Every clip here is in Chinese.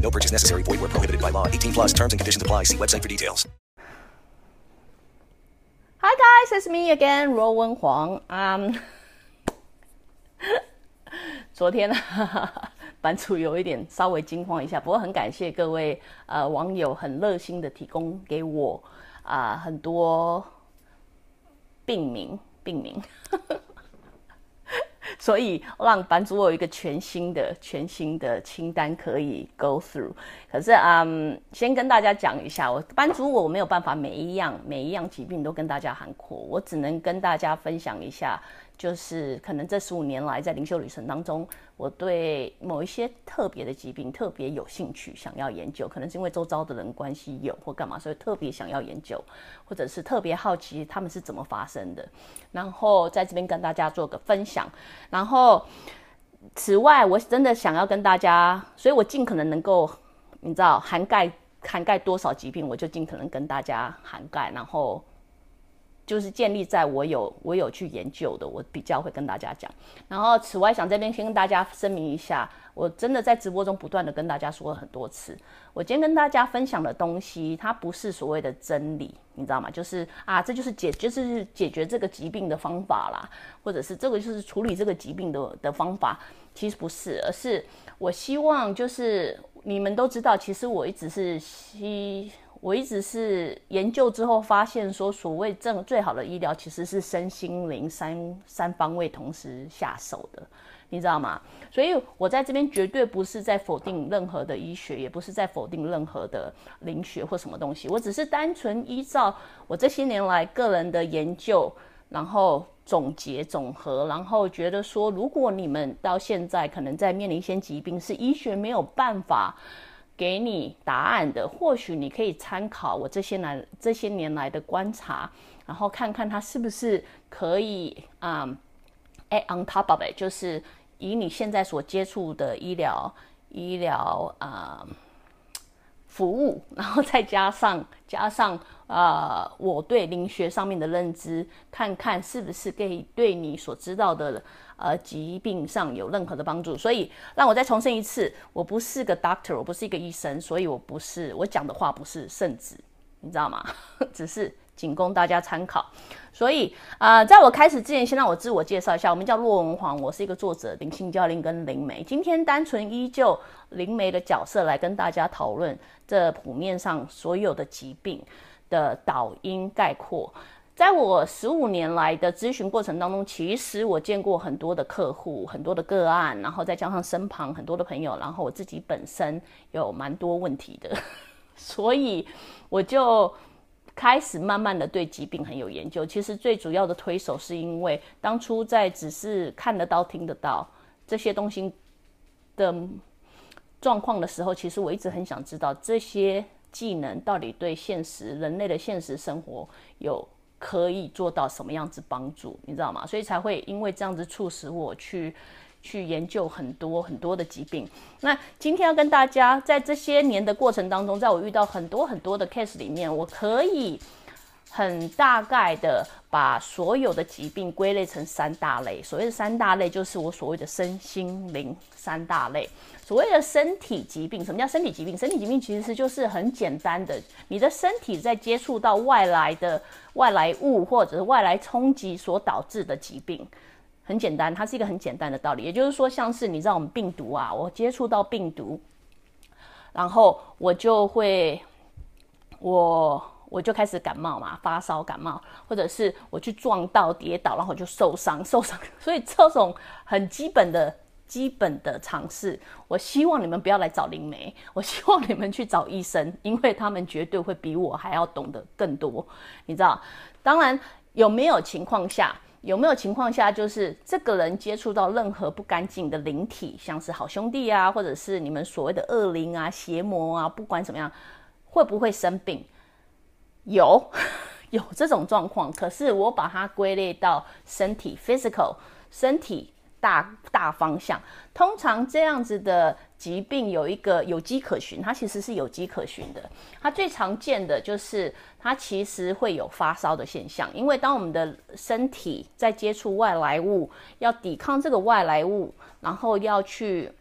No purchase necessary. Void where prohibited by law. 18 plus terms and conditions apply. See website for details. Hi guys, it's me again, 罗文黄。嗯、昨天呢，版主有一点稍微惊慌一下，不过很感谢各位呃网友很热心的提供给我啊、很多病名病名，所以让版主我有一个全新的全新的清单可以 go through。可是嗯，先跟大家讲一下，我版主我没有办法每一样每一样疾病都跟大家涵括，我只能跟大家分享一下。就是可能这十五年来在灵修旅程当中，我对某一些特别的疾病特别有兴趣，想要研究，可能是因为周遭的人关系有或干嘛，所以特别想要研究，或者是特别好奇他们是怎么发生的，然后在这边跟大家做个分享。然后此外，我真的想要跟大家，所以我尽可能能够，你知道涵盖涵盖多少疾病，我就尽可能跟大家涵盖，然后。就是建立在我有我有去研究的，我比较会跟大家讲。然后，此外想这边先跟大家声明一下，我真的在直播中不断的跟大家说了很多次，我今天跟大家分享的东西，它不是所谓的真理，你知道吗？就是啊，这就是解就是解决这个疾病的方法啦，或者是这个就是处理这个疾病的的方法，其实不是，而是我希望就是你们都知道，其实我一直是希。我一直是研究之后发现说，所谓正最好的医疗其实是身心灵三三方位同时下手的，你知道吗？所以我在这边绝对不是在否定任何的医学，也不是在否定任何的灵学或什么东西，我只是单纯依照我这些年来个人的研究，然后总结总和，然后觉得说，如果你们到现在可能在面临一些疾病，是医学没有办法。给你答案的，或许你可以参考我这些来这些年来的观察，然后看看它是不是可以啊，哎，on top of it，就是以你现在所接触的医疗医疗啊服务，然后再加上 加上呃我对灵学上面的认知，看看是不是可以对你所知道的。呃，疾病上有任何的帮助，所以让我再重申一次，我不是个 doctor，我不是一个医生，所以我不是我讲的话不是圣旨，你知道吗？只是仅供大家参考。所以啊，在我开始之前，先让我自我介绍一下，我们叫骆文煌，我是一个作者、灵性教练跟灵媒。今天单纯依旧灵媒的角色来跟大家讨论这谱面上所有的疾病的导因概括。在我十五年来的咨询过程当中，其实我见过很多的客户，很多的个案，然后再加上身旁很多的朋友，然后我自己本身有蛮多问题的，所以我就开始慢慢的对疾病很有研究。其实最主要的推手是因为当初在只是看得到、听得到这些东西的状况的时候，其实我一直很想知道这些技能到底对现实人类的现实生活有。可以做到什么样子帮助，你知道吗？所以才会因为这样子促使我去去研究很多很多的疾病。那今天要跟大家在这些年的过程当中，在我遇到很多很多的 case 里面，我可以很大概的把所有的疾病归类成三大类。所谓的三大类，就是我所谓的身心灵三大类。所谓的身体疾病，什么叫身体疾病？身体疾病其实就是很简单的，你的身体在接触到外来的外来物或者是外来冲击所导致的疾病，很简单，它是一个很简单的道理。也就是说，像是你知道我们病毒啊，我接触到病毒，然后我就会我我就开始感冒嘛，发烧感冒，或者是我去撞到跌倒，然后就受伤 受伤，所以这种很基本的。基本的尝试，我希望你们不要来找灵媒，我希望你们去找医生，因为他们绝对会比我还要懂得更多。你知道，当然有没有情况下，有没有情况下，就是这个人接触到任何不干净的灵体，像是好兄弟啊，或者是你们所谓的恶灵啊、邪魔啊，不管怎么样，会不会生病？有 有这种状况，可是我把它归类到身体 physical 身体大大方向。通常这样子的疾病有一个有机可循，它其实是有机可循的。它最常见的就是它其实会有发烧的现象，因为当我们的身体在接触外来物，要抵抗这个外来物，然后要去。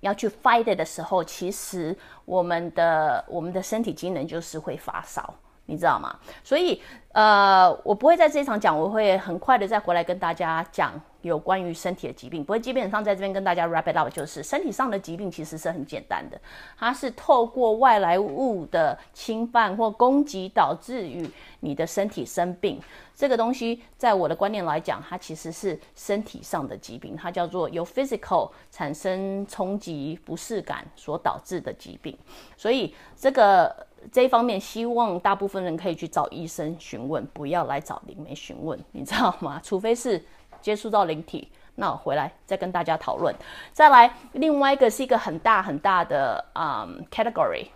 要去 fight 的时候，其实我们的我们的身体机能就是会发烧，你知道吗？所以，呃，我不会在这一场讲，我会很快的再回来跟大家讲。有关于身体的疾病，不过基本上在这边跟大家 wrap it up，就是身体上的疾病其实是很简单的，它是透过外来物的侵犯或攻击导致于你的身体生病。这个东西在我的观念来讲，它其实是身体上的疾病，它叫做由 physical 产生冲击不适感所导致的疾病。所以这个这一方面，希望大部分人可以去找医生询问，不要来找灵媒询问，你知道吗？除非是。接触到灵体，那我回来再跟大家讨论。再来，另外一个是一个很大很大的啊 category，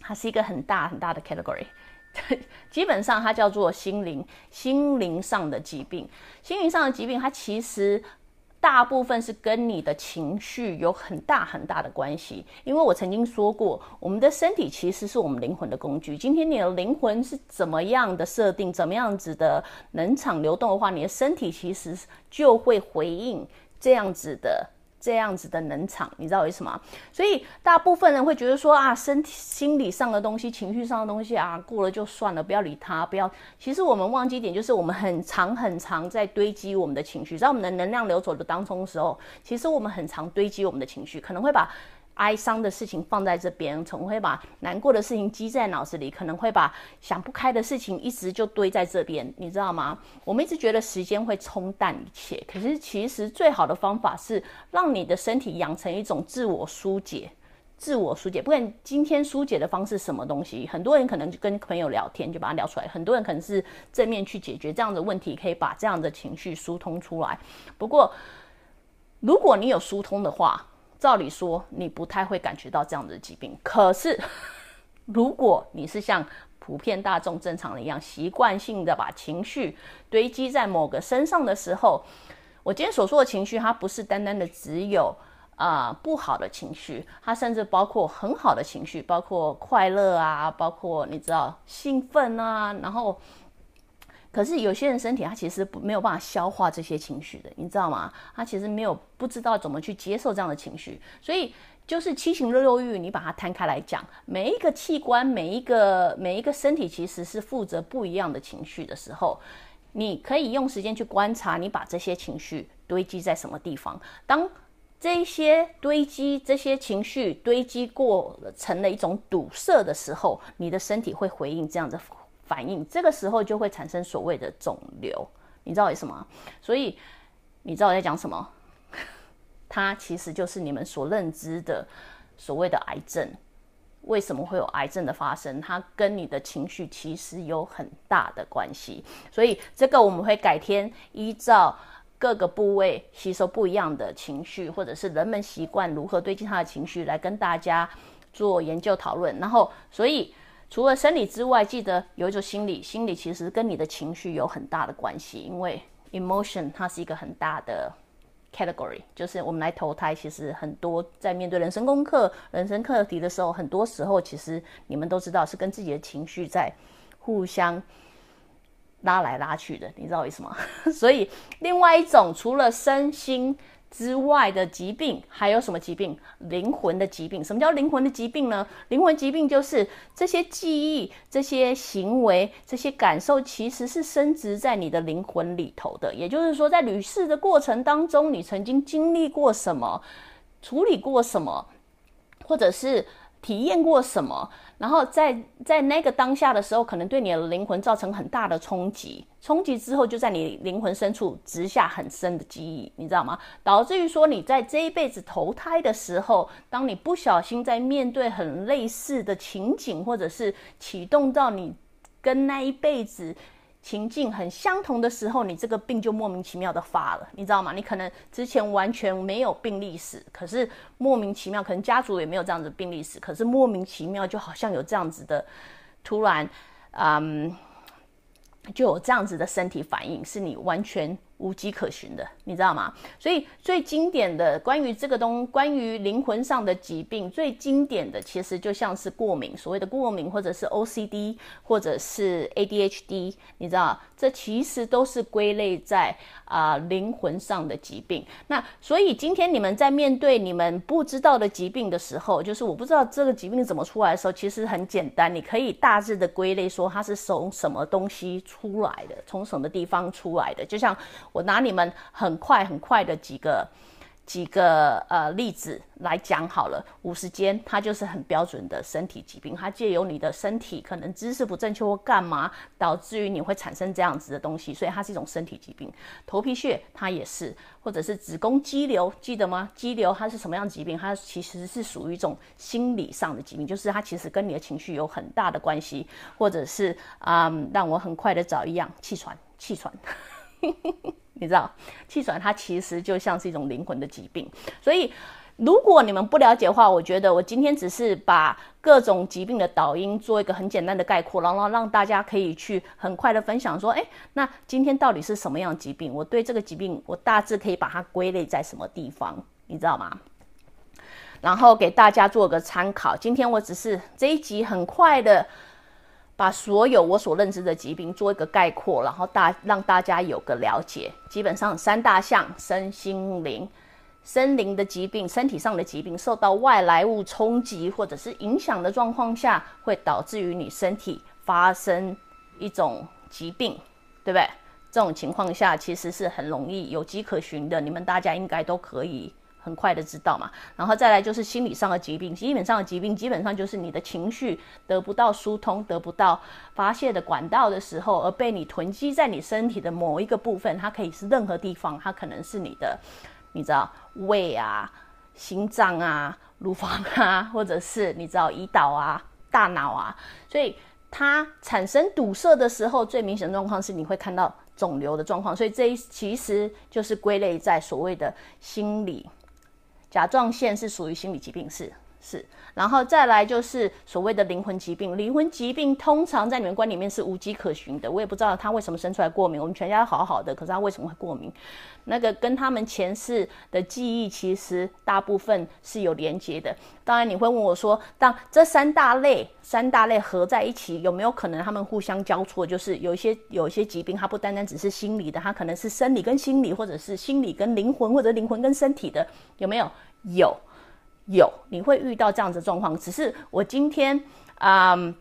它是一个很大很大的 category，基本上它叫做心灵心灵上的疾病。心灵上的疾病，它其实。大部分是跟你的情绪有很大很大的关系，因为我曾经说过，我们的身体其实是我们灵魂的工具。今天你的灵魂是怎么样的设定，怎么样子的能场流动的话，你的身体其实就会回应这样子的。这样子的能场，你知道为什么？所以大部分人会觉得说啊，身体、心理上的东西、情绪上的东西啊，过了就算了，不要理他，不要。其实我们忘记一点，就是我们很长很长在堆积我们的情绪，在我们的能量流走的当中的时候，其实我们很长堆积我们的情绪，可能会把。哀伤的事情放在这边，总会把难过的事情积在脑子里，可能会把想不开的事情一直就堆在这边，你知道吗？我们一直觉得时间会冲淡一切，可是其实最好的方法是让你的身体养成一种自我疏解、自我疏解。不管今天疏解的方式什么东西，很多人可能就跟朋友聊天就把它聊出来，很多人可能是正面去解决这样的问题，可以把这样的情绪疏通出来。不过，如果你有疏通的话，照理说，你不太会感觉到这样的疾病。可是，如果你是像普遍大众正常人一样，习惯性的把情绪堆积在某个身上的时候，我今天所说的情绪，它不是单单的只有啊不好的情绪，它甚至包括很好的情绪，包括快乐啊，包括你知道兴奋啊，然后。可是有些人身体他其实不没有办法消化这些情绪的，你知道吗？他其实没有不知道怎么去接受这样的情绪，所以就是七情六欲，你把它摊开来讲，每一个器官、每一个每一个身体其实是负责不一样的情绪的时候，你可以用时间去观察，你把这些情绪堆积在什么地方。当这些堆积、这些情绪堆积过成了一种堵塞的时候，你的身体会回应这样的。反应这个时候就会产生所谓的肿瘤，你知道为什么？所以你知道我在讲什么？它其实就是你们所认知的所谓的癌症。为什么会有癌症的发生？它跟你的情绪其实有很大的关系。所以这个我们会改天依照各个部位吸收不一样的情绪，或者是人们习惯如何堆积他的情绪，来跟大家做研究讨论。然后，所以。除了生理之外，记得有一种心理，心理其实跟你的情绪有很大的关系，因为 emotion 它是一个很大的 category，就是我们来投胎，其实很多在面对人生功课、人生课题的时候，很多时候其实你们都知道是跟自己的情绪在互相拉来拉去的，你知道为什么？所以另外一种除了身心。之外的疾病还有什么疾病？灵魂的疾病。什么叫灵魂的疾病呢？灵魂疾病就是这些记忆、这些行为、这些感受，其实是升值在你的灵魂里头的。也就是说，在旅世的过程当中，你曾经经历过什么，处理过什么，或者是。体验过什么，然后在在那个当下的时候，可能对你的灵魂造成很大的冲击。冲击之后，就在你灵魂深处植下很深的记忆，你知道吗？导致于说，你在这一辈子投胎的时候，当你不小心在面对很类似的情景，或者是启动到你跟那一辈子。情境很相同的时候，你这个病就莫名其妙的发了，你知道吗？你可能之前完全没有病历史，可是莫名其妙，可能家族也没有这样子病历史，可是莫名其妙就好像有这样子的突然嗯，就有这样子的身体反应，是你完全。无迹可寻的，你知道吗？所以最经典的关于这个东，关于灵魂上的疾病，最经典的其实就像是过敏，所谓的过敏，或者是 OCD，或者是 ADHD，你知道，这其实都是归类在啊灵魂上的疾病。那所以今天你们在面对你们不知道的疾病的时候，就是我不知道这个疾病怎么出来的时候，其实很简单，你可以大致的归类说它是从什么东西出来的，从什么地方出来的，就像。我拿你们很快很快的几个几个呃例子来讲好了，五十肩它就是很标准的身体疾病，它借由你的身体可能姿势不正确或干嘛，导致于你会产生这样子的东西，所以它是一种身体疾病。头皮屑它也是，或者是子宫肌瘤，记得吗？肌瘤它是什么样的疾病？它其实是属于一种心理上的疾病，就是它其实跟你的情绪有很大的关系，或者是啊，让我很快的找一样气喘，气喘。你知道，气喘它其实就像是一种灵魂的疾病，所以如果你们不了解的话，我觉得我今天只是把各种疾病的导因做一个很简单的概括，然后让大家可以去很快的分享说，哎，那今天到底是什么样疾病？我对这个疾病，我大致可以把它归类在什么地方，你知道吗？然后给大家做个参考。今天我只是这一集很快的。把所有我所认知的疾病做一个概括，然后大让大家有个了解。基本上三大项：身心灵。身灵的疾病、身体上的疾病，受到外来物冲击或者是影响的状况下，会导致于你身体发生一种疾病，对不对？这种情况下其实是很容易有迹可循的，你们大家应该都可以。很快的知道嘛，然后再来就是心理上的疾病，基本上的疾病基本上就是你的情绪得不到疏通，得不到发泄的管道的时候，而被你囤积在你身体的某一个部分，它可以是任何地方，它可能是你的，你知道胃啊、心脏啊、乳房啊，或者是你知道胰岛啊、大脑啊，所以它产生堵塞的时候，最明显的状况是你会看到肿瘤的状况，所以这一其实就是归类在所谓的心理。甲状腺是属于心理疾病，是。是，然后再来就是所谓的灵魂疾病。灵魂疾病通常在你们观里面是无迹可寻的，我也不知道他为什么生出来过敏。我们全家都好好的，可是他为什么会过敏？那个跟他们前世的记忆其实大部分是有连接的。当然你会问我说，当这三大类三大类合在一起，有没有可能他们互相交错？就是有一些有一些疾病，它不单单只是心理的，它可能是生理跟心理，或者是心理跟灵魂，或者灵魂跟身体的，有没有？有，有，你会遇到这样子状况。只是我今天，嗯，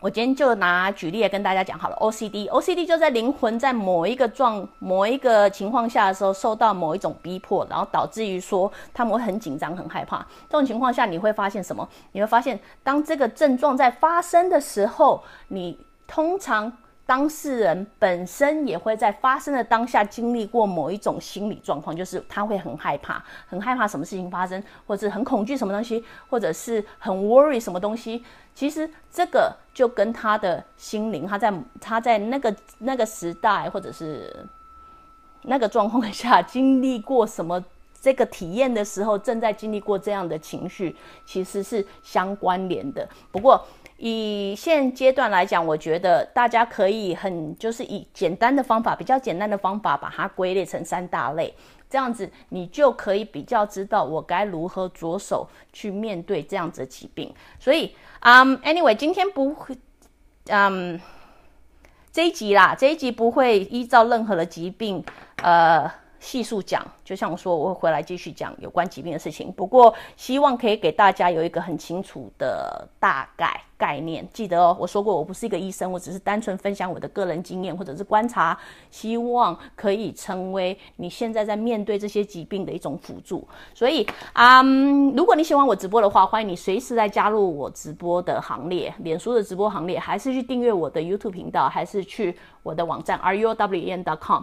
我今天就拿举例跟大家讲好了。OCD，OCD 就在灵魂在某一个状、某一个情况下的时候，受到某一种逼迫，然后导致于说他们会很紧张、很害怕。这种情况下，你会发现什么？你会发现，当这个症状在发生的时候，你通常。当事人本身也会在发生的当下经历过某一种心理状况，就是他会很害怕，很害怕什么事情发生，或者很恐惧什么东西，或者是很 worry 什么东西。其实这个就跟他的心灵，他在他在那个那个时代，或者是那个状况下经历过什么这个体验的时候，正在经历过这样的情绪，其实是相关联的。不过。以现阶段来讲，我觉得大家可以很就是以简单的方法，比较简单的方法把它归类成三大类，这样子你就可以比较知道我该如何着手去面对这样子的疾病。所以，嗯，anyway，今天不会，嗯，这一集啦，这一集不会依照任何的疾病，呃。细数讲，就像我说，我会回来继续讲有关疾病的事情。不过，希望可以给大家有一个很清楚的大概概念。记得哦，我说过我不是一个医生，我只是单纯分享我的个人经验或者是观察，希望可以成为你现在在面对这些疾病的一种辅助。所以，嗯，如果你喜欢我直播的话，欢迎你随时来加入我直播的行列，脸书的直播行列，还是去订阅我的 YouTube 频道，还是去我的网站 ruwen.com。